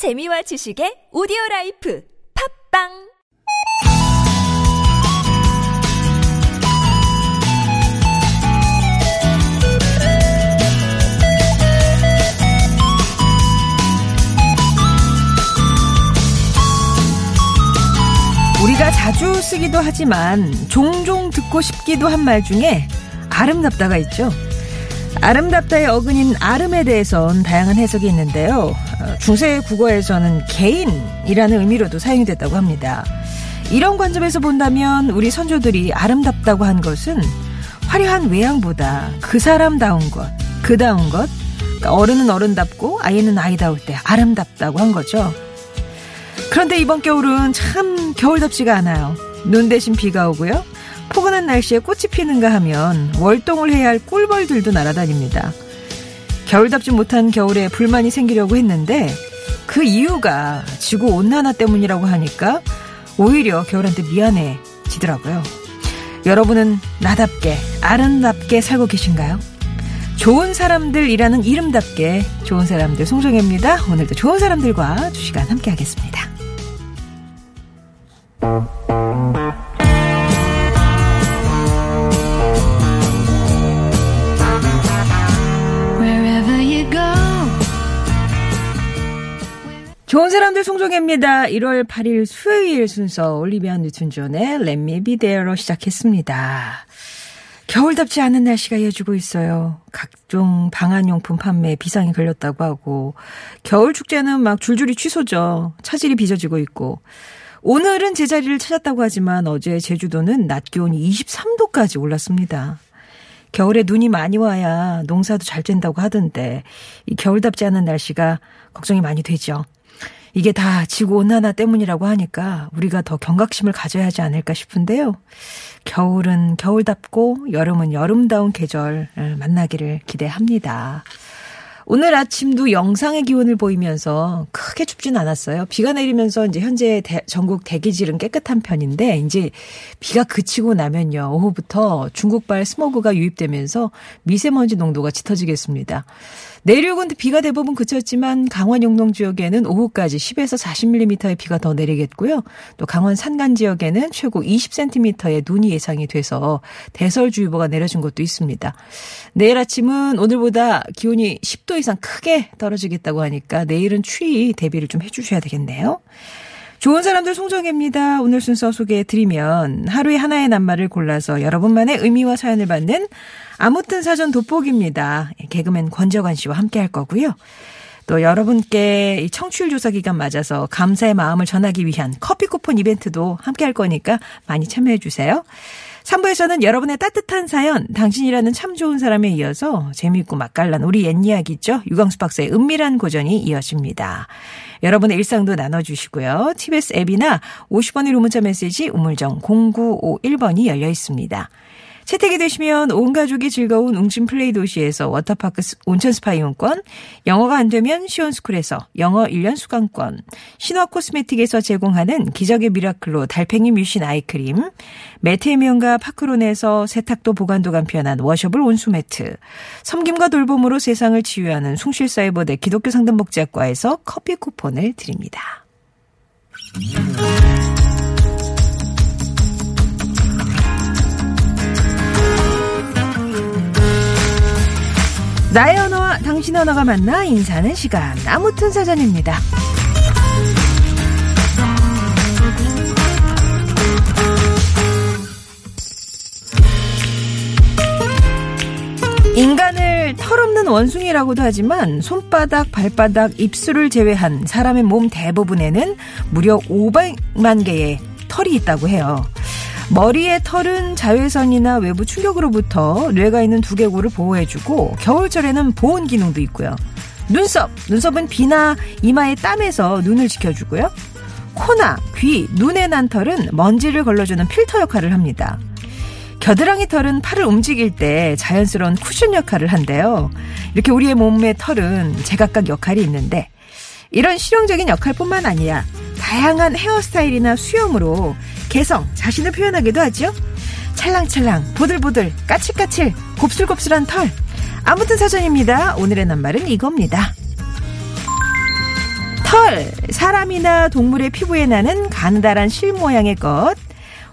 재미와 지식의 오디오 라이프 팝빵 우리가 자주 쓰기도 하지만 종종 듣고 싶기도 한 말 중에 아름답다가 있죠. 아름답다의 어근인 아름에 대해선 다양한 해석이 있는데요. 어, 중세 국어에서는 개인이라는 의미로도 사용이 됐다고 합니다. 이런 관점에서 본다면 우리 선조들이 아름답다고 한 것은 화려한 외양보다 그 사람다운 것, 그다운 것, 그러니까 어른은 어른답고 아이는 아이다울 때 아름답다고 한 거죠. 그런데 이번 겨울은 참 겨울답지가 않아요. 눈 대신 비가 오고요. 포근한 날씨에 꽃이 피는가 하면 월동을 해야 할 꿀벌들도 날아다닙니다. 겨울답지 못한 겨울에 불만이 생기려고 했는데 그 이유가 지구 온난화 때문이라고 하니까 오히려 겨울한테 미안해지더라고요. 여러분은 나답게 아름답게 살고 계신가요? 좋은 사람들이라는 이름답게 좋은 사람들 송정혜입니다. 오늘도 좋은 사람들과 두 시간 함께 하겠습니다. 좋은 사람들 송정혜입니다. 1월 8일 수요일 순서 올리비아 뉴튼 존의 Be There로 시작했습니다. 겨울답지 않은 날씨가 이어지고 있어요. 각종 방한용품 판매에 비상이 걸렸다고 하고 겨울 축제는 막 줄줄이 취소죠. 차질이 빚어지고 있고 오늘은 제자리를 찾았다고 하지만 어제 제주도는 낮 기온이 23도까지 올랐습니다. 겨울에 눈이 많이 와야 농사도 잘 된다고 하던데 이 겨울답지 않은 날씨가 걱정이 많이 되죠. 이게 다 지구 온난화 때문이라고 하니까 우리가 더 경각심을 가져야 하지 않을까 싶은데요. 겨울은 겨울답고 여름은 여름다운 계절 만나기를 기대합니다. 오늘 아침도 영상의 기온을 보이면서 크게 춥진 않았어요. 비가 내리면서 이제 현재 대, 전국 대기질은 깨끗한 편인데 이제 비가 그치고 나면요. 오후부터 중국발 스모그가 유입되면서 미세먼지 농도가 짙어지겠습니다. 내륙은 비가 대부분 그쳤지만 강원 영동 지역에는 오후까지 10에서 40mm의 비가 더 내리겠고요. 또 강원 산간 지역에는 최고 20cm의 눈이 예상이 돼서 대설주의보가 내려진 곳도 있습니다. 내일 아침은 오늘보다 기온이 10도 이상 크게 떨어지겠다고 하니까 내일은 추위 대비를 좀 해주셔야 되겠네요. 좋은 사람들 송정혜입니다. 오늘 순서 소개해 드리면 하루에 하나의 낱말을 골라서 여러분만의 의미와 사연을 받는 아무튼 사전 돋보기입니다. 개그맨 권정환 씨와 함께 할 거고요. 또 여러분께 청취율 조사 기간 맞아서 감사의 마음을 전하기 위한 커피 쿠폰 이벤트도 함께 할 거니까 많이 참여해 주세요. 3부에서는 여러분의 따뜻한 사연, 당신이라는 참 좋은 사람에 이어서 재미있고 맛깔난 우리 옛 이야기 있죠? 유광수 박사의 은밀한 고전이 이어집니다. 여러분의 일상도 나눠주시고요. TBS 앱이나 50원의 루문자 메시지 우물정 0951번이 열려 있습니다. 채택이 되시면 온 가족이 즐거운 웅진 플레이 도시에서 워터파크 온천 스파 이용권, 영어가 안 되면 시원스쿨에서 영어 1년 수강권, 신화 코스메틱에서 제공하는 기적의 미라클로 달팽이 뮤신 아이크림, 매트의 명가 파크론에서 세탁도 보관도 간편한 washable 온수 매트, 섬김과 돌봄으로 세상을 치유하는 숭실사이버대 기독교 상담복지학과에서 커피 쿠폰을 드립니다. 나의 언어와 당신 언어가 만나 인사하는 시간 아무튼 사전입니다. 인간을 털없는 원숭이라고도 하지만 손바닥, 발바닥, 입술을 제외한 사람의 몸 대부분에는 무려 500만 개의 털이 있다고 해요. 머리의 털은 자외선이나 외부 충격으로부터 뇌가 있는 두개골을 보호해주고 겨울철에는 보온 기능도 있고요. 눈썹, 눈썹은 비나 이마의 땀에서 눈을 지켜주고요. 코나 귀, 눈에 난 털은 먼지를 걸러주는 필터 역할을 합니다. 겨드랑이 털은 팔을 움직일 때 자연스러운 쿠션 역할을 한대요. 이렇게 우리의 몸의 털은 제각각 역할이 있는데 이런 실용적인 역할뿐만 아니라 다양한 헤어스타일이나 수염으로 개성, 자신을 표현하기도 하죠. 찰랑찰랑, 보들보들, 까칠까칠, 곱슬곱슬한 털. 아무튼 사전입니다. 오늘의 낱말은 이겁니다. 털, 사람이나 동물의 피부에 나는 가느다란 실 모양의 것,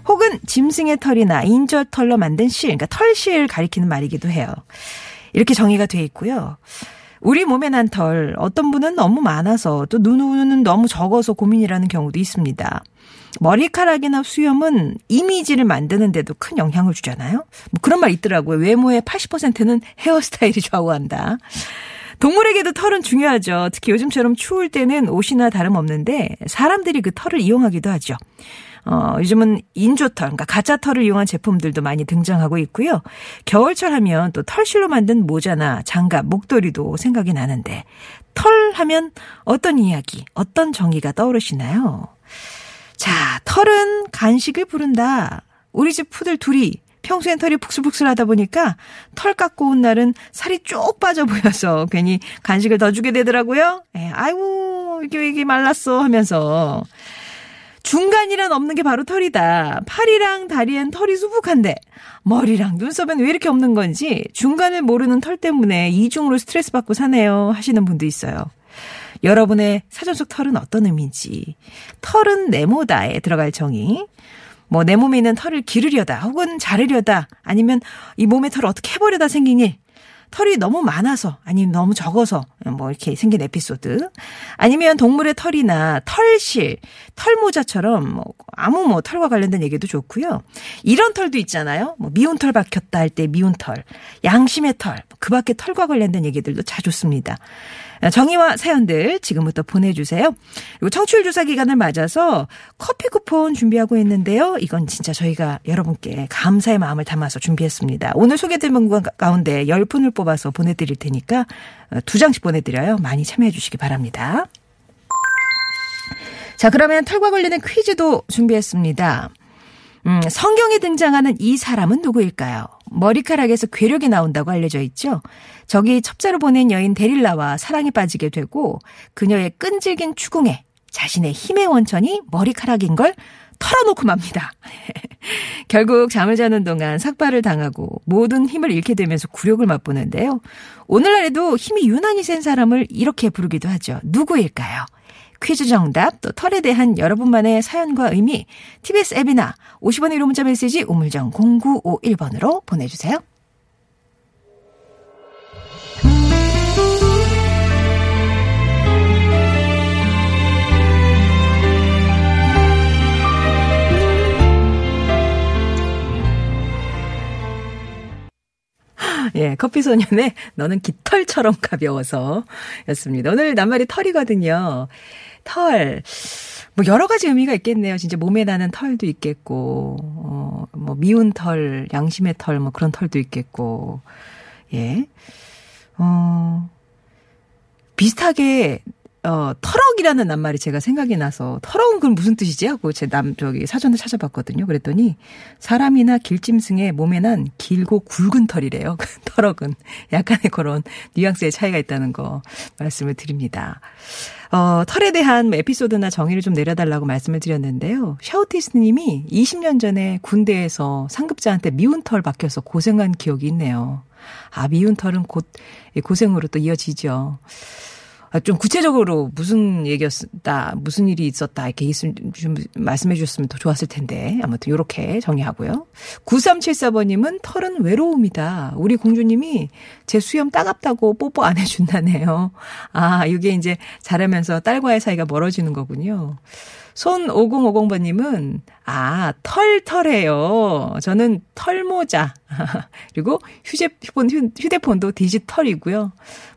혹은 짐승의 털이나 인저털로 만든 실, 그러니까 털실 가리키는 말이기도 해요. 이렇게 정의가 돼 있고요. 우리 몸에 난 털, 어떤 분은 너무 많아서 또 누누는 너무 적어서 고민이라는 경우도 있습니다. 머리카락이나 수염은 이미지를 만드는데도 큰 영향을 주잖아요. 뭐 그런 말 있더라고요. 외모의 80%는 헤어스타일이 좌우한다. 동물에게도 털은 중요하죠. 특히 요즘처럼 추울 때는 옷이나 다름없는데 사람들이 그 털을 이용하기도 하죠. 어, 요즘은 인조털, 그러니까 가짜 털을 이용한 제품들도 많이 등장하고 있고요. 겨울철 하면 또 털실로 만든 모자나 장갑, 목도리도 생각이 나는데 털 하면 어떤 이야기, 어떤 정의가 떠오르시나요? 자, 털은 간식을 부른다. 우리 집 푸들 둘이 평소엔 털이 북슬북슬하다 보니까 털 깎고 온 날은 살이 쭉 빠져 보여서 괜히 간식을 더 주게 되더라고요. 에, 아이고 이게 이게 말랐어 하면서 중간이란 없는 게 바로 털이다. 팔이랑 다리엔 털이 수북한데 머리랑 눈썹엔 왜 이렇게 없는 건지 중간을 모르는 털 때문에 이중으로 스트레스 받고 사네요 하시는 분도 있어요. 여러분의 사전 속 털은 어떤 의미인지 털은 네모다에 들어갈 정의 뭐 내 몸에 있는 털을 기르려다 혹은 자르려다 아니면 이 몸의 털을 어떻게 해버려다 일 털이 너무 많아서 아니면 너무 적어서 뭐 이렇게 생긴 에피소드 아니면 동물의 털이나 털실, 털모자처럼 뭐 아무 뭐 털과 관련된 얘기도 좋고요. 이런 털도 있잖아요. 뭐 미운 털 박혔다 할 때 미운 털, 양심의 털, 그 밖에 털과 관련된 얘기들도 자 좋습니다. 정의와 사연들 지금부터 보내주세요. 그리고 청취율 조사 기간을 맞아서 커피 쿠폰 준비하고 있는데요. 이건 진짜 저희가 여러분께 감사의 마음을 담아서 준비했습니다. 오늘 소개된 분 가운데 10분을 뽑아서 보내드릴 테니까 두 장씩 보내드려요. 많이 참여해 주시기 바랍니다. 자, 그러면 털과 관련된 퀴즈도 준비했습니다. 음, 성경에 등장하는 이 사람은 누구일까요? 머리카락에서 괴력이 나온다고 알려져 있죠. 저기 첩자로 보낸 여인 데릴라와 사랑에 빠지게 되고 그녀의 끈질긴 추궁에 자신의 힘의 원천이 머리카락인 걸 털어놓고 맙니다. 결국 잠을 자는 동안 삭발을 당하고 모든 힘을 잃게 되면서 굴욕을 맛보는데요. 오늘날에도 힘이 유난히 센 사람을 이렇게 부르기도 하죠. 누구일까요? 퀴즈 정답, 또 털에 대한 여러분만의 사연과 의미, TBS 앱이나 50원의 1호 문자 메시지 우물정 0951번으로 보내주세요. 예, 커피 소년의 너는 깃털처럼 가벼워서 였습니다. 오늘 낱말이 털이거든요. 털. 뭐 여러 가지 의미가 있겠네요. 진짜 몸에 나는 털도 있겠고, 어, 뭐 미운 털, 양심의 털, 뭐 그런 털도 있겠고, 예. 어, 비슷하게 어, 터럭이라는 낱말이 제가 생각이 나서 터럭은 그럼 무슨 뜻이지 하고 제 남 저기 사전을 찾아봤거든요. 그랬더니 사람이나 길짐승의 몸에 난 길고 굵은 털이래요. 터럭은 약간의 그런 뉘앙스의 차이가 있다는 거 말씀을 드립니다. 어, 털에 대한 뭐 에피소드나 정의를 좀 내려달라고 말씀을 드렸는데요. 샤우티스 님이 20년 전에 군대에서 상급자한테 미운 털 박혀서 고생한 기억이 있네요. 아, 미운 털은 곧 고생으로 또 이어지죠. 아, 좀 구체적으로 무슨 얘기였다, 무슨 일이 있었다, 이렇게 있음, 좀 말씀해 주셨으면 더 좋았을 텐데. 아무튼 요렇게 정리하고요. 9374번님은 털은 외로움이다. 우리 공주님이 제 수염 따갑다고 뽀뽀 안 해준다네요. 아, 이게 이제 자라면서 딸과의 사이가 멀어지는 거군요. 손5050번님은, 아, 털털해요. 저는 털모자. 그리고 휴대폰, 휴대폰도 디지털이고요.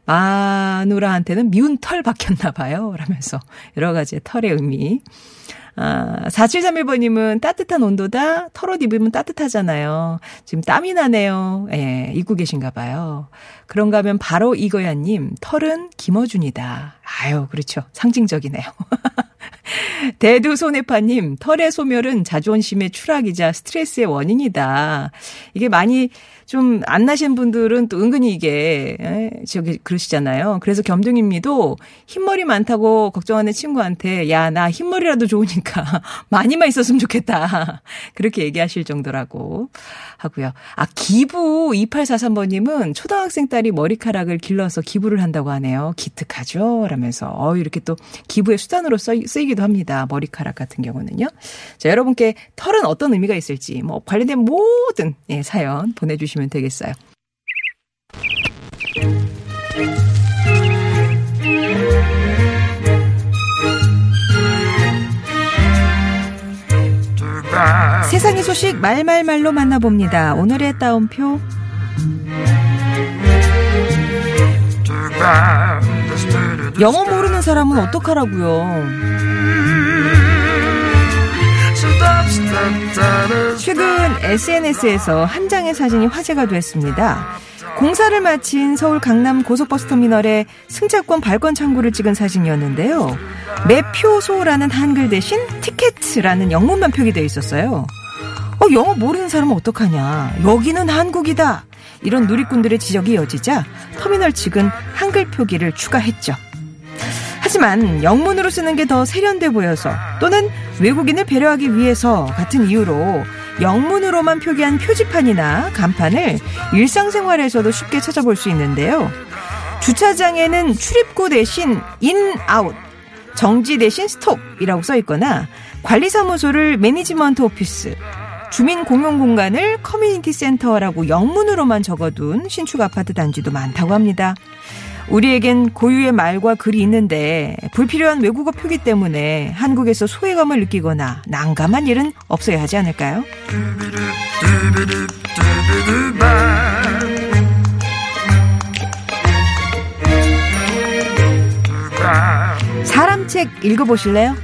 마누라한테는 미운 털 박혔나 봐요. 라면서 여러 가지 털의 의미. 아, 4731번님은 따뜻한 온도다. 털옷 입으면 따뜻하잖아요. 지금 땀이 나네요. 예, 입고 계신가 봐요. 그런가 하면 바로 이거야님, 털은 김어준이다. 아유, 그렇죠. 상징적이네요. 대두 손해파님, 털의 소멸은 자존심의 추락이자 스트레스의 원인이다. 이게 많이 좀 안 나신 분들은 또 은근히 이게 에, 저기 그러시잖아요. 그래서 겸등님도 흰머리 많다고 걱정하는 친구한테 야 나 흰머리라도 좋으니까 많이만 있었으면 좋겠다 그렇게 얘기하실 정도라고 하고요. 아 기부 2843번님은 초등학생 딸이 머리카락을 길러서 기부를 한다고 하네요. 기특하죠? 라면서 어 이렇게 또 기부의 수단으로 쓰, 쓰이기도 합니다. 머리카락 같은 경우는요. 자 여러분께 털은 어떤 의미가 있을지 뭐 관련된 모든 예, 사연 보내주시면 되겠어요. 세상의 소식 말말말로 만나봅니다. 오늘의 따옴표. 영어 모르는 사람은 어떡하라고요? 최근 SNS에서 한 장의 사진이 화제가 됐습니다. 공사를 마친 서울 강남 고속버스 터미널에 승차권 발권 창구를 찍은 사진이었는데요. 매표소라는 한글 대신 티켓이라는 영문만 표기되어 있었어요. 어, 영어 모르는 사람은 어떡하냐. 여기는 한국이다. 이런 누리꾼들의 지적이 이어지자 터미널 측은 한글 표기를 추가했죠. 하지만 영문으로 쓰는 게 더 세련돼 보여서 또는 외국인을 배려하기 위해서 같은 이유로 영문으로만 표기한 표지판이나 간판을 일상생활에서도 쉽게 찾아볼 수 있는데요. 주차장에는 출입구 대신 in, out, 정지 대신 stop이라고 써 있거나 관리사무소를 management office, 주민 공용 공간을 community center라고 영문으로만 적어둔 신축 아파트 단지도 많다고 합니다. 우리에겐 고유의 말과 글이 있는데 불필요한 외국어 표기 때문에 한국에서 소외감을 느끼거나 난감한 일은 없어야 하지 않을까요? 사람 책 읽어보실래요?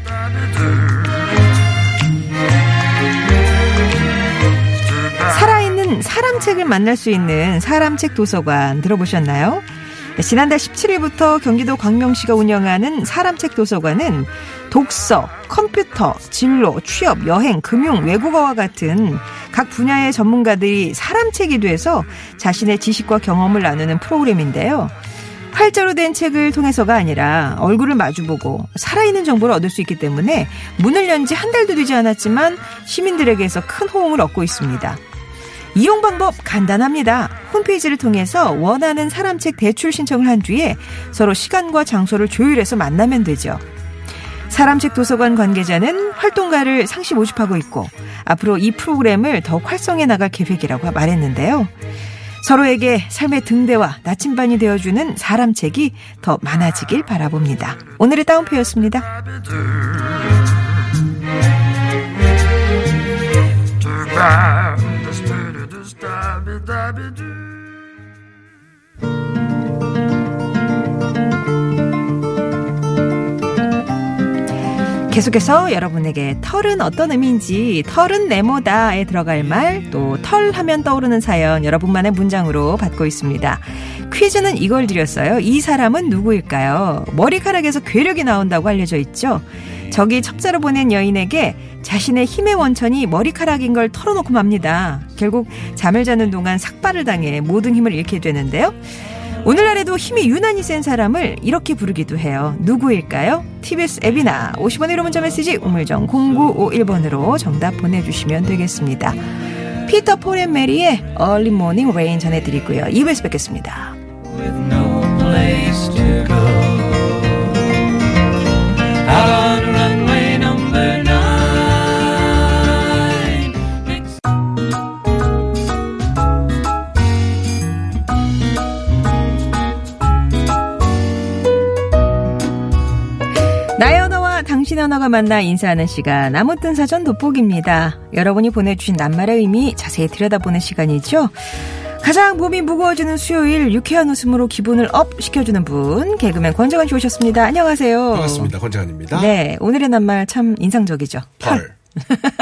살아있는 사람 책을 만날 수 있는 사람 책 도서관 들어보셨나요? 지난달 17일부터 경기도 광명시가 운영하는 사람책 도서관은 독서, 컴퓨터, 진로, 취업, 여행, 금융, 외국어와 같은 각 분야의 전문가들이 사람책이 돼서 자신의 지식과 경험을 나누는 프로그램인데요. 활자로 된 책을 통해서가 아니라 얼굴을 마주보고 살아있는 정보를 얻을 수 있기 때문에 문을 연 지 한 달도 되지 않았지만 시민들에게서 큰 호응을 얻고 있습니다. 이용 방법 간단합니다. 홈페이지를 통해서 원하는 사람책 대출 신청을 한 뒤에 서로 시간과 장소를 조율해서 만나면 되죠. 사람책 도서관 관계자는 활동가를 상시 모집하고 있고 앞으로 이 프로그램을 더 활성해 나갈 계획이라고 말했는데요. 서로에게 삶의 등대와 나침반이 되어주는 사람책이 더 많아지길 바라봅니다. 오늘의 따옴표였습니다. 계속해서 여러분에게 털은 어떤 의미인지 털은 네모다에 들어갈 말 또 털 하면 떠오르는 사연 여러분만의 문장으로 받고 있습니다. 퀴즈는 이걸 드렸어요. 이 사람은 누구일까요? 머리카락에서 괴력이 나온다고 알려져 있죠. 저기 첩자로 보낸 여인에게 자신의 힘의 원천이 머리카락인 걸 털어놓고 맙니다. 결국 잠을 자는 동안 삭발을 당해 모든 힘을 잃게 되는데요. 오늘날에도 힘이 유난히 센 사람을 이렇게 부르기도 해요. 누구일까요? TBS 앱이나 50원의 1호 문자 메시지 우물정 0951번으로 정답 보내주시면 되겠습니다. 피터 폴앤 메리의 Early Morning Rain 전해드리고요. 2부에서 뵙겠습니다. 언어가 만나 인사하는 시간 아무튼 사전 돋보기입니다. 여러분이 보내주신 낱말의 의미 자세히 들여다보는 시간이죠. 가장 몸이 무거워지는 수요일 유쾌한 웃음으로 기분을 up 시켜주는 분 개그맨 권정환 씨 오셨습니다. 안녕하세요. 반갑습니다. 권정환입니다. 네, 오늘의 낱말 참 인상적이죠. 털.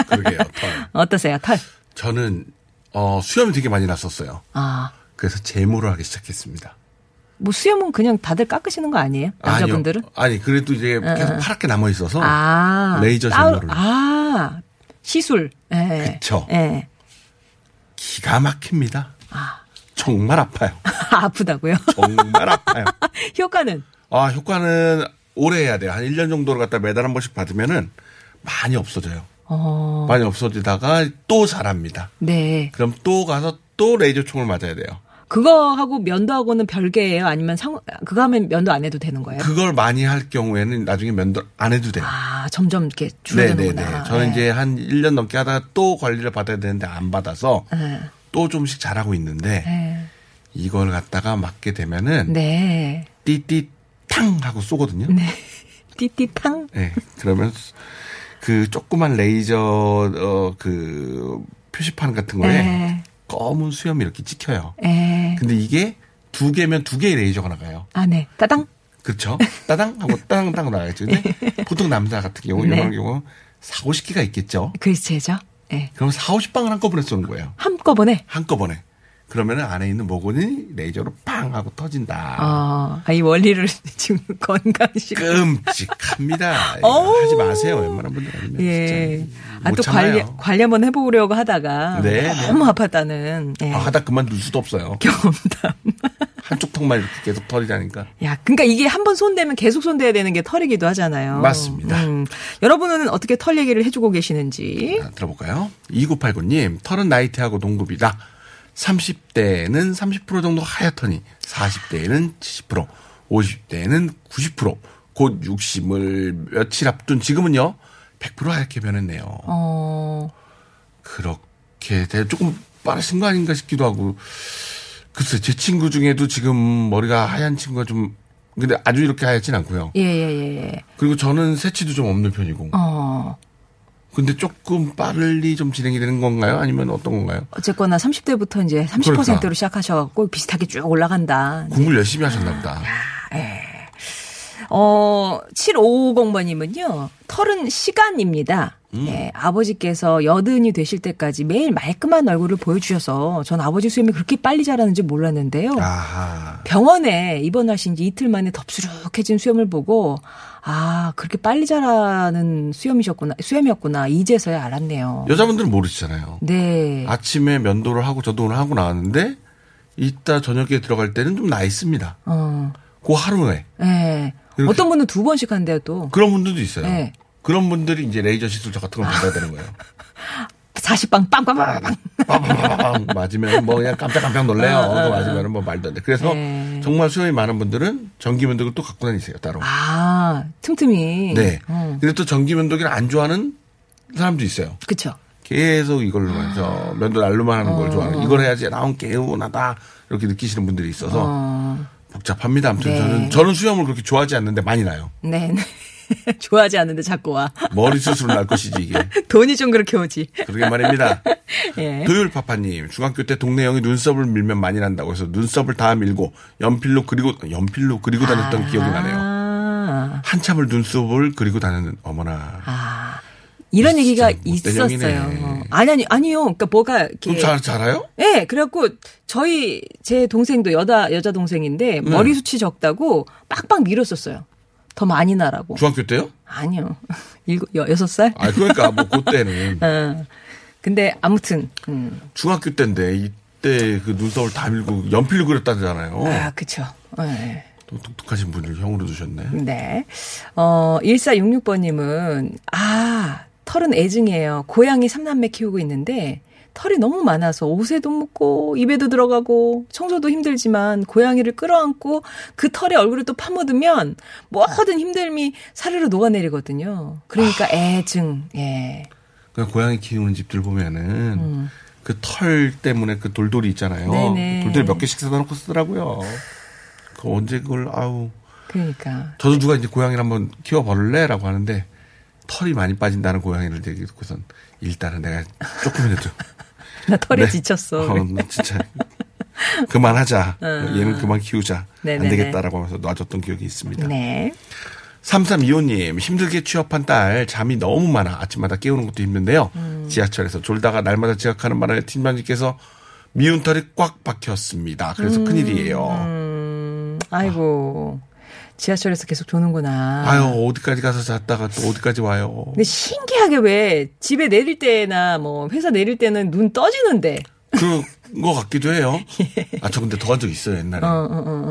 그러게요. 털. 어떠세요? 털. 저는 어, 수염이 되게 많이 났었어요. 아, 그래서 제모를 하기 시작했습니다. 뭐 수염은 그냥 다들 깎으시는 거 아니에요? 남자분들은? 아니요. 아니 그래도 이제 계속 파랗게 남아 있어서 아, 레이저 제모를 아, 시술. 예. 그쵸. 예. 기가 막힙니다. 정말 아파요. 아프다고요? 정말 아파요. 효과는? 아, 효과는 오래 해야 돼요. 한 1년 정도를 갖다 매달 한 번씩 받으면은 많이 없어져요. 어, 많이 없어지다가 또 자랍니다. 네. 그럼 또 가서 또 레이저 총을 맞아야 돼요. 그거하고 면도하고는 별개예요? 아니면 상, 그거 하면 면도 안 해도 되는 거예요? 그걸 많이 할 경우에는 나중에 면도 안 해도 돼요. 아, 점점 이렇게 네네네. 줄어드는구나. 저는 네. 이제 한 1년 넘게 하다가 또 관리를 받아야 되는데 안 받아서 네. 또 좀씩 잘하고 있는데 네. 이걸 갖다가 맞게 되면은 네. 띠띠탕 하고 쏘거든요. 네. 띠띠탕? 네, 그러면 그 조그만 레이저 어, 그 표시판 같은 거에 네. 검은 수염이 이렇게 찍혀요. 에. 근데 이게 두 개면 두 개의 레이저가 나가요. 아, 네. 따당? 그렇죠? 따당 하고 따당따당 나가겠죠. 근데 보통 남자 같은 경우 네. 이런 경우 4, 50개가 있겠죠. 글쎄죠. 예. 그럼 4, 50방을 한꺼번에 쏘는 거예요. 한꺼번에? 한꺼번에. 그러면은 안에 있는 모근이 레이저로 팡 하고 터진다. 어, 아, 이 원리를 지금 건강식. 끔찍합니다. 어우. 하지 마세요. 웬만한 분들 아니면 예. 진짜. 아, 못또 관리, 참아요. 관리 한번 해보려고 하다가. 네, 네. 너무 아팠다는. 예. 아, 하다 그만둘 수도 없어요. 경험담. 한쪽 턱만 이렇게 계속 털이자니까. 야, 그러니까 이게 한 번 손대면 계속 손대야 되는 게 털이기도 하잖아요. 맞습니다. 음. 여러분은 어떻게 털 얘기를 해주고 계시는지. 자, 들어볼까요? 2989님, 털은 나이테하고 동급이다. 30대에는 30% 정도 하얗더니 40대에는 70%, 50대에는 90%, 곧 60을 며칠 앞둔 지금은요, 100% 하얗게 변했네요. 어, 그렇게 돼 조금 빠르신 거 아닌가 싶기도 하고 글쎄 제 친구 중에도 지금 머리가 하얀 친구가 좀 근데 아주 이렇게 하얗진 않고요. 예, 예, 예, 예. 그리고 저는 새치도 좀 없는 편이고. 어, 근데 조금 빠르게 좀 진행이 되는 건가요? 아니면 어떤 건가요? 어쨌거나 30대부터 이제 30%로 그러니까. 시작하셔갖고 비슷하게 쭉 올라간다. 공부를 열심히 하셨나 보다. 어, 7550번님은요, 털은 시간입니다. 음. 예, 아버지께서 여든이 되실 때까지 매일 말끔한 얼굴을 보여주셔서 전 아버지 수염이 그렇게 빨리 자라는지 몰랐는데요. 아하. 병원에 입원하신 지 이틀 만에 덥수룩해진 수염을 보고, 아, 그렇게 빨리 자라는 수염이셨구나, 수염이었구나, 이제서야 알았네요. 여자분들은 모르시잖아요. 네. 아침에 면도를 하고 저도 오늘 하고 나왔는데 이따 저녁에 들어갈 때는 좀 나 있습니다. 어, 그 하루에. 예. 어떤 분은 두 번씩 한대요, 또. 그런 분들도 있어요. 네. 그런 분들이 이제 레이저 시술 저 같은 걸 받아야 되는 거예요. 40방 빵빵빵빵. 빵빵빵빵 맞으면 뭐 그냥 깜짝깜짝 놀래요. 그거 맞으면 뭐 말도 안 돼. 그래서 어, 네. 정말 수염이 많은 분들은 전기 면도기를 또 갖고 다니세요 따로. 아, 틈틈이. 네. 어, 근데 또 전기 면도기를 안 좋아하는 사람도 있어요. 그쵸. 계속 이걸로만 저 면도 날로만 하는 걸 어. 좋아하는. 이걸 해야지 나온 개운하다 이렇게 느끼시는 분들이 있어서 어, 복잡합니다. 아무튼 네. 저는 저는 수염을 그렇게 좋아하지 않는데 많이 나요. 네. 네. 좋아하지 않는데 자꾸 와. 머리 수술을 날 것이지 이게. 돈이 좀 그렇게 오지. 그러게 말입니다. 예. 도율 파파님, 중학교 때 동네 형이 눈썹을 밀면 많이 난다고 해서 눈썹을 다 밀고 연필로 그리고 연필로 그리고 다녔던 기억이 나네요. 아, 한참을 눈썹을 그리고 다니는 어머나. 아. 이런 얘기가 형이네. 있었어요. 아니, 아니, 아니요. 그러니까 뭐가 이렇게. 좀 잘, 잘아요? 예, 그래갖고 저희 제 동생도 여자 여자 동생인데 네. 머리 숱이 적다고 빡빡 밀었었어요. 더 많이 나라고. 중학교 때요? 아니요. 일곱 여, 여섯 살? 아, 그러니까 뭐 그때는 어. 근데 아무튼 음. 중학교 때인데 이때 그 눈썹을 다 밀고 연필로 그렸다잖아요. 아. 네. 또 독특하신 분을 형으로 두셨네. 네. 어, 1466번님은, 아, 털은 애증이에요. 고양이 삼남매 키우고 있는데, 털이 너무 많아서 옷에도 묻고, 입에도 들어가고, 청소도 힘들지만, 고양이를 끌어안고, 그 털에 얼굴을 또 파묻으면, 모든 힘듦이 사르르 녹아내리거든요. 그러니까 애증, 예. 그냥 고양이 키우는 집들 보면은 그털 때문에 그 돌돌이 있잖아요. 음. 네네. 돌돌이 몇 개씩 사다 놓고 쓰더라고요. 그 언제 그걸 아우. 그러니까. 저도 누가 이제 고양이를 한번 키워볼래라고 하는데 털이 많이 빠진다는 고양이를 얘기 듣고선 일단은 내가 조금이라도 나 털에 네. 지쳤어. 어, 나 진짜 그만하자. 얘는 그만 키우자. 안 네네네. 되겠다라고 하면서 놔줬던 기억이 있습니다. 네. 3325님, 힘들게 취업한 딸, 잠이 너무 많아. 아침마다 깨우는 것도 힘든데요. 음. 지하철에서 졸다가 날마다 지각하는 바람에 팀장님께서 미운 털이 꽉 박혔습니다. 그래서 큰일이에요. 음, 아이고. 지하철에서 계속 조는구나. 아유, 어디까지 가서 잤다가 또 어디까지 와요. 근데 신기하게 왜 집에 내릴 때나 뭐 회사 내릴 때는 눈 떠지는데 그, 것 같기도 해요. 아, 저 근데 더간적 있어요, 옛날에.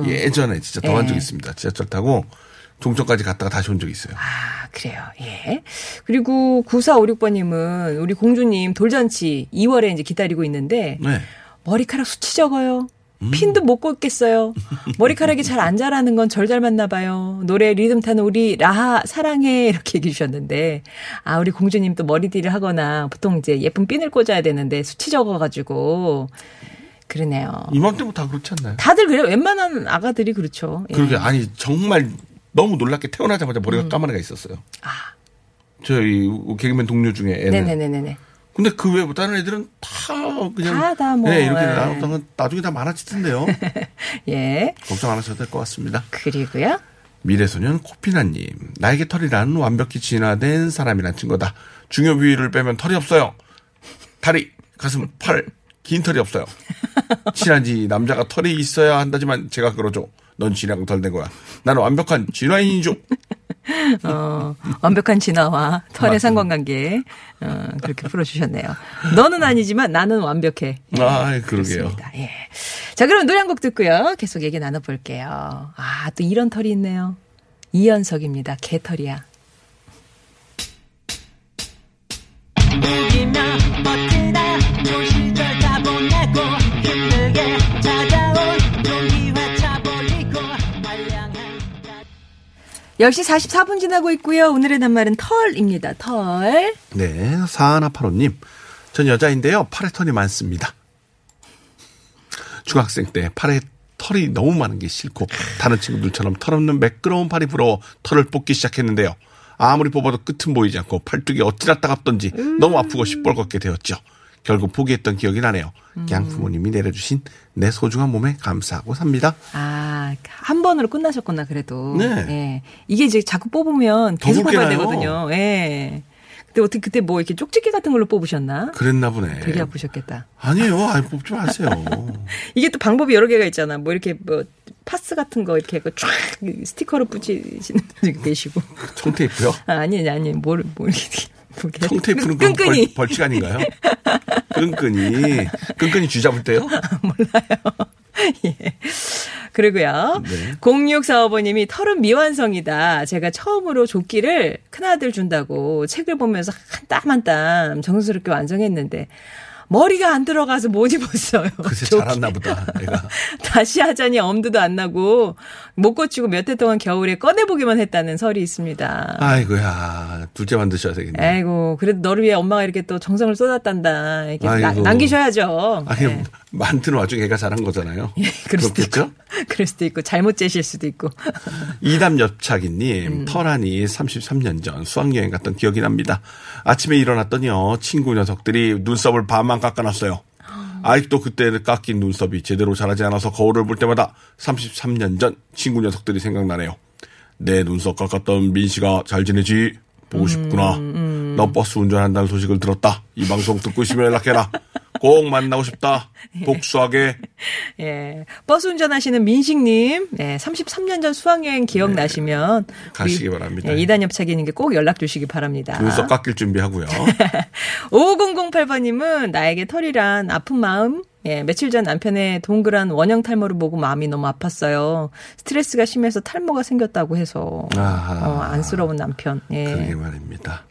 예전에 진짜 더간적 예. 있습니다. 지하철 타고 종점까지 갔다가 다시 온적 있어요. 아, 그래요. 예. 그리고 9456번님은 우리 공주님 돌잔치 2월에 이제 기다리고 있는데 네. 머리카락 수치 적어요. 음. 핀도 못 꽂겠어요. 머리카락이 잘 안 자라는 건 절 닮았나 봐요. 노래 리듬 타는 우리 라하 사랑해 이렇게 얘기해 주셨는데 아 우리 공주님 또 머리띠를 하거나 보통 이제 예쁜 핀을 꽂아야 되는데 수치 적어가지고 그러네요. 이맘때부터 다 그렇지 않나요? 다들 그래요. 웬만한 아가들이 그렇죠. 예. 그러게, 아니, 정말 너무 놀랍게 태어나자마자 머리가 까만 애가 있었어요. 음. 아, 저희 개그맨 동료 중에 애는. 네네네네네. 근데 그 외에 다른 애들은 다 그냥. 다, 다 뭐, 네, 이렇게 예. 나왔다가 나중에 다 많아지던데요. 예. 걱정 안 하셔도 될 것 같습니다. 그리고요. 미래소년 코피나님, 나에게 털이란 완벽히 진화된 사람이란 증거다. 중요 부위를 빼면 털이 없어요. 다리, 가슴, 팔, 긴 털이 없어요. 친한지 남자가 털이 있어야 한다지만 제가 그러죠. 넌 진화가 덜 된 거야. 나는 완벽한 진화인이죠. 어, 완벽한 진화와 털의 맞습니다. 상관관계 어, 그렇게 풀어주셨네요. 너는 아니지만 나는 완벽해. 예, 아, 그러게요. 예. 자, 그럼 노래 한 곡 듣고요. 계속 얘기 나눠볼게요. 아, 또 이런 털이 있네요. 이연석입니다. 개털이야. 10시 44분 지나고 있고요. 오늘의 낱말은 털입니다. 털. 네, 사하나파로님. 전 여자인데요. 팔에 털이 많습니다. 중학생 때 팔에 털이 너무 많은 게 싫고 다른 친구들처럼 털 없는 매끄러운 팔이 부러워 털을 뽑기 시작했는데요. 아무리 뽑아도 끝은 보이지 않고 팔뚝이 어찌나 따갑던지 너무 아프고 시뻘겋게 되었죠. 결국 포기했던 기억이 나네요. 그냥 부모님이 내려주신 내 소중한 몸에 감사하고 삽니다. 아, 한 번으로 끝나셨구나, 그래도. 네. 예. 이게 이제 자꾸 뽑으면 더 계속 뽑아야 나요. 되거든요. 예. 근데 어떻게 그때 뭐 이렇게 쪽집게 같은 걸로 뽑으셨나? 그랬나 보네. 되게 아프셨겠다. 아니에요. 아니, 뽑지 마세요. 이게 또 방법이 여러 개가 있잖아. 뭐 이렇게 뭐 파스 같은 거 이렇게 그쫙 스티커로 붙이시는 분도 계시고. 청테이프요? 아, 아니, 아니, 뭘, 뭘 이렇게. 청테이프는 그 끈끈이. 벌, 벌칙 아닌가요? 끈끈이. 끈끈이 쥐 잡을 때요? 예. 그리고요. 네. 0645번님이 털은 미완성이다. 제가 처음으로 조끼를 큰아들 준다고 책을 보면서 한 땀 한땀 정성스럽게 완성했는데 머리가 안 들어가서 못 입었어요. 글쎄. 잘았나 보다. 애가. 다시 하자니 엄두도 안 나고 못 고치고 몇 해 동안 겨울에 꺼내보기만 했다는 설이 있습니다. 아이고야. 둘째 만드셔야 되겠네. 아이고 그래도 너를 위해 엄마가 이렇게 또 정성을 쏟았단다. 이렇게 나-. 남기셔야죠. 아니, 네. 만드는 와중에 애가 잘한 거잖아요. 그럴 수도 있고, 그렇겠죠? 그럴 수도 있고 잘못 재실 수도 있고. 이담 옆차기님, 음. 터란이 33년 전 수학여행 갔던 기억이 납니다. 아침에 일어났더니요, 친구 녀석들이 눈썹을 반만 깎아놨어요. 아직도 그때 깎인 눈썹이 제대로 자라지 않아서 거울을 볼 때마다 33년 전 친구 녀석들이 생각나네요. 내 눈썹 깎았던 민 씨가 잘 지내지? 보고 싶구나. 너 버스 운전한다는 소식을 들었다. 이 방송 듣고 있으면 연락해라. 꼭 만나고 싶다. 복수하게. 예. 버스 운전하시는 민식님, 네, 33년 전 수학여행 기억나시면. 네. 가시기 바랍니다. 예, 이단 옆차기님께 꼭 연락 주시기 바랍니다. 눈썹 깎일 준비하고요. 5008번님은 나에게 털이란 아픈 마음? 예, 며칠 전 남편의 동그란 원형 탈모를 보고 마음이 너무 아팠어요. 스트레스가 심해서 탈모가 생겼다고 해서. 아하. 어, 안쓰러운 남편. 예. 그러게 말입니다.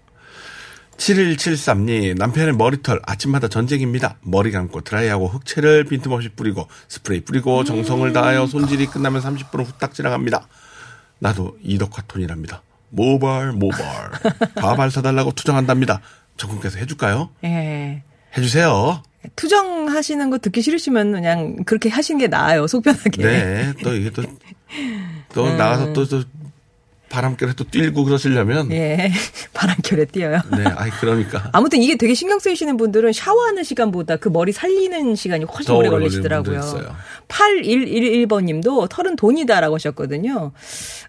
7173님, 남편의 머리털 아침마다 전쟁입니다. 머리 감고 드라이하고 흑채를 빈틈없이 뿌리고 스프레이 뿌리고 정성을 다하여 손질이 끝나면 30분 후딱 지나갑니다. 나도 이덕화톤이랍니다. 모발 모발 가발 사달라고 투정한답니다. 저분께서 해줄까요? 예. 해주세요. 투정하시는 거 듣기 싫으시면 그냥 그렇게 하시는 게 나아요. 속편하게. 네, 또 이게 또, 또 나가서 또, 또 바람결에 또 뛰고 그러시려면 예. 바람결에 뛰어요. 네, 아이 그러니까 아무튼 이게 되게 신경 쓰이시는 분들은 샤워하는 시간보다 그 머리 살리는 시간이 훨씬 더 오래 오래 걸리시더라고요. 분도 있어요. 8111번 님도 털은 돈이다라고 하셨거든요.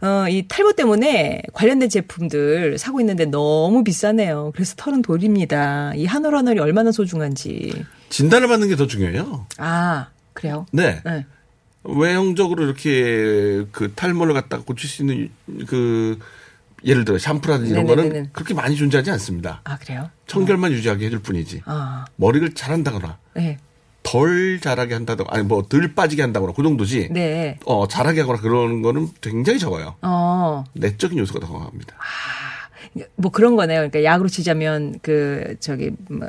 어, 이 탈모 때문에 관련된 제품들 사고 있는데 너무 비싸네요. 그래서 털은 돈입니다. 이 한올 한 올이 얼마나 소중한지. 진단을 받는 게 더 중요해요. 아, 그래요? 네. 네. 외형적으로 이렇게 그 탈모를 갖다가 고칠 수 있는 그 예를 들어 샴푸라든지 이런 네네네네. 거는 그렇게 많이 존재하지 않습니다. 아, 그래요? 청결만 유지하게 해줄 뿐이지. 아, 머리를 잘한다거나 네. 덜 자라게 한다거나 아니 뭐 덜 빠지게 한다거나 그 정도지. 네. 어 자라게 하거나 그런 거는 굉장히 적어요. 어. 내적인 요소가 더 강합니다. 뭐 그런 거네요. 그러니까 약으로 치자면 그 저기 뭐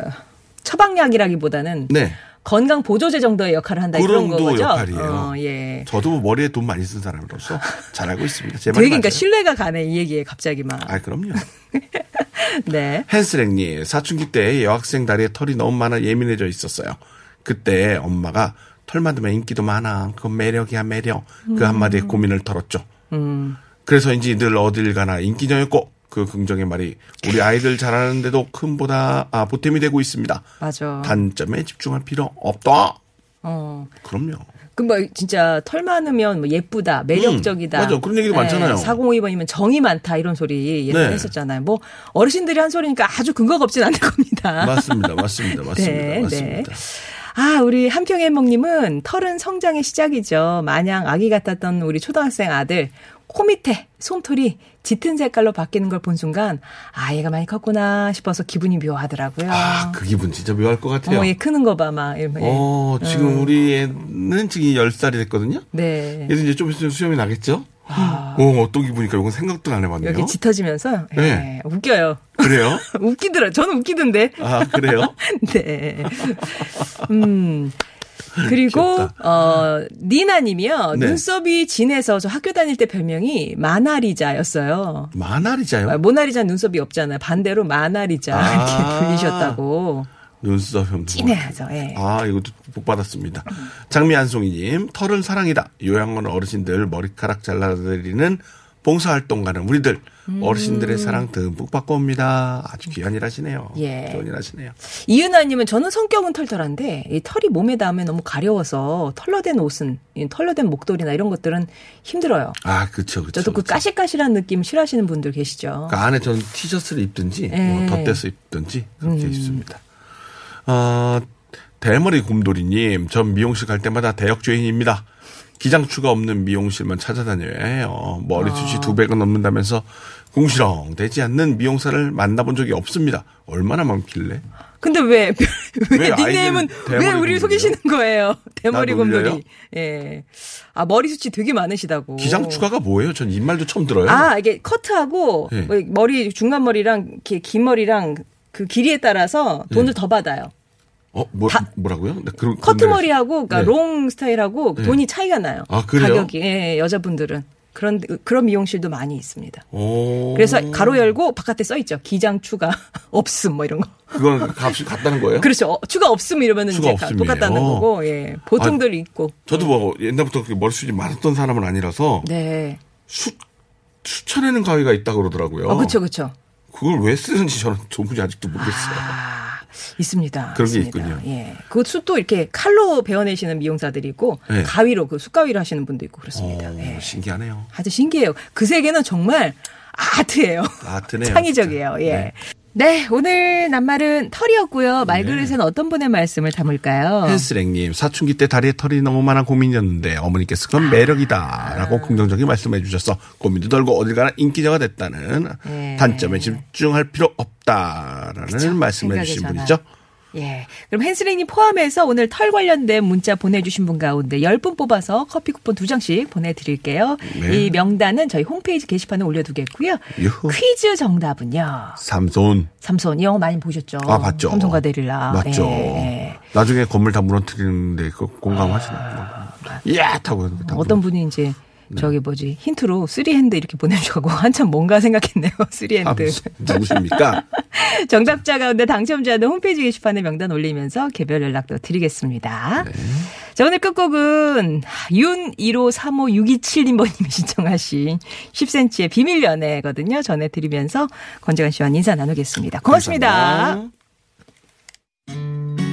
처방약이라기보다는 네. 건강 보조제 정도의 역할을 한다 그 이런 정도 거죠. 역할이에요. 어, 예. 저도 머리에 돈 많이 쓴 사람으로서 잘 알고 있습니다. 제 되게 그러니까. 신뢰가 가네 이 얘기에 갑자기 막. 아 그럼요. 네. 헨스랭님 사춘기 때 여학생 다리에 털이 너무 많아 예민해져 있었어요. 그때 엄마가 털 많으면 인기도 많아. 그건 매력이야 매력. 그 한마디에 고민을 털었죠. 음. 그래서인지 늘 어딜 가나 인기녀였고 그 긍정의 말이 우리 아이들 잘하는데도 큰 보다 아, 보탬이 되고 있습니다. 맞아. 단점에 집중할 필요 없다. 어. 그럼요. 그뭐 진짜 털 많으면 뭐 예쁘다, 매력적이다. 음, 맞아. 그런 얘기도 많잖아요. 4052번이면 정이 많다 이런 소리 예전에 네. 했었잖아요. 뭐 어르신들이 한 소리니까 아주 근거가 없진 않을 겁니다. 맞습니다. 맞습니다. 맞습니다. 네, 맞습니다. 아, 우리 한평의 먹님은 털은 성장의 시작이죠. 마냥 아기 같았던 우리 초등학생 아들 코 밑에 솜털이 짙은 색깔로 바뀌는 걸 본 순간 아, 얘가 많이 컸구나 싶어서 기분이 묘하더라고요. 아, 그 기분 진짜 묘할 것 같아요. 어머, 얘 크는 거 봐, 막. 이러면, 예. 어, 지금 우리 애는 지금 10살이 됐거든요. 네. 얘도 이제 좀 있으면 수염이 나겠죠? 어, 어떤 기분일까? 이건 생각도 안 해봤네요. 여기 짙어지면서 예, 네. 웃겨요. 그래요? 웃기더라. 저는 웃기던데. 아, 그래요? 네. 음. 그리고 귀엽다. 어 니나님이요 네. 눈썹이 진해서 저 학교 다닐 때 별명이 마나리자였어요. 마나리자요? 아, 모나리자 눈썹이 없잖아요. 반대로 마나리자 아. 이렇게 불리셨다고. 눈썹 형. 진해야죠. 예. 아, 이것도 복 받았습니다. 장미 안송이님, 털은 사랑이다. 요양원 어르신들 머리카락 잘라드리는 봉사활동 가는 우리들. 어르신들의 사랑 듬뿍 받고 옵니다. 아주 귀한 일 하시네요. 예. 좋은 일 하시네요. 이은아님은 저는 성격은 털털한데 이 털이 몸에 닿으면 너무 가려워서 털러된 옷은 이 털러된 목도리나 이런 것들은 힘들어요. 아, 그쵸, 그쵸. 저도 그 그쵸. 까실까실한 느낌 싫어하시는 분들 계시죠. 그 안에 저는 티셔츠를 입든지, 예. 뭐 덧대서 입든지, 그렇게 음. 입습니다. 어, 대머리 곰돌이님, 전 미용실 갈 때마다 대역죄인입니다. 기장추가 없는 미용실만 찾아다녀야 해요. 머리숱이 두 배가 넘는다면서 궁시렁 되지 않는 미용사를 만나본 적이 없습니다. 얼마나 많길래? 근데 왜, 왜, 왜 닉네임은 왜 우리를? 속이시는 거예요? 대머리? 곰돌이. 예. 아, 머리숱이 되게 많으시다고. 기장추가가 뭐예요? 전이 말도 처음 들어요. 아, 이게 커트하고 예. 뭐 머리, 중간 머리랑 이렇게 긴 머리랑 그 길이에 따라서 돈을 더 받아요. 어, 뭐, 다- 뭐라고요? 네, 그런- 커트 그런 머리하고 그러니까 네. long 스타일하고 네. 돈이 차이가 나요. 아, 그래요? 가격이 예, 여자분들은 그런 그런 미용실도 많이 있습니다. 오. 그래서 가로 열고 바깥에 써 있죠. 기장 추가 없음 뭐 이런 거. 그건 값이 같다는 거예요? 그렇죠. 어, 추가 없음 이러면은 추가 이제 다 없음이에요. 똑같다는 거고. 예. 보통들 있고. 저도 뭐 옛날부터 그렇게 머리숱이 많았던 사람은 아니라서 네. 수, 수천에는 가위가 있다고 그러더라고요. 어, 그렇죠. 그렇죠. 그걸 왜 쓰는지 저는 도무지 아직도 모르겠어요. 아, 있습니다. 그런 게 있습니다. 있군요. 예. 그 숯도 이렇게 칼로 베어내시는 미용사들이 있고 네. 가위로 그 숯가위로 하시는 분도 있고 그렇습니다. 어, 예. 신기하네요. 아주 신기해요. 그 세계는 정말 아트예요. 아트네요. 창의적이에요. 진짜. 예. 네. 네, 오늘 낱말은 털이었고요. 말그릇에는 어떤 분의 말씀을 담을까요? 헬스랭님 사춘기 때 다리에 털이 너무 많아 고민이었는데 어머니께서 그건 매력이다라고 긍정적인 말씀해 주셔서 고민도 덜고 어딜 가나 인기자가 됐다는 네. 단점에 집중할 필요 없다라는. 말씀을 해주신 전환. 분이죠. 예. 그럼 헨스랭님 포함해서 오늘 털 관련된 문자 보내주신 분 가운데 10분 뽑아서 커피 쿠폰 2장씩 보내드릴게요. 네. 이 명단은 저희 홈페이지 게시판에 올려두겠고요. 유후. 퀴즈 정답은요. 삼손 삼손, 이 영화 많이 보셨죠? 아 봤죠. 삼손과 데릴라. 맞죠. 예, 예. 나중에 건물 다 무너뜨리는데 그 공감하시나요? 야 타고 다 어떤 분이 이제 네. 저기 뭐지 힌트로 three hand 이렇게 보내주고 한참 뭔가 생각했네요. 아, three hand. 누구십니까? 정답자 가운데 당첨자는 홈페이지 게시판에 명단 올리면서 개별 연락도 드리겠습니다. 네. 자, 오늘 끝곡은 윤15356227님번님이 신청하신 10cm의 비밀 연애거든요. 전해드리면서 권재관 씨와 인사 나누겠습니다. 고맙습니다. 감사합니다.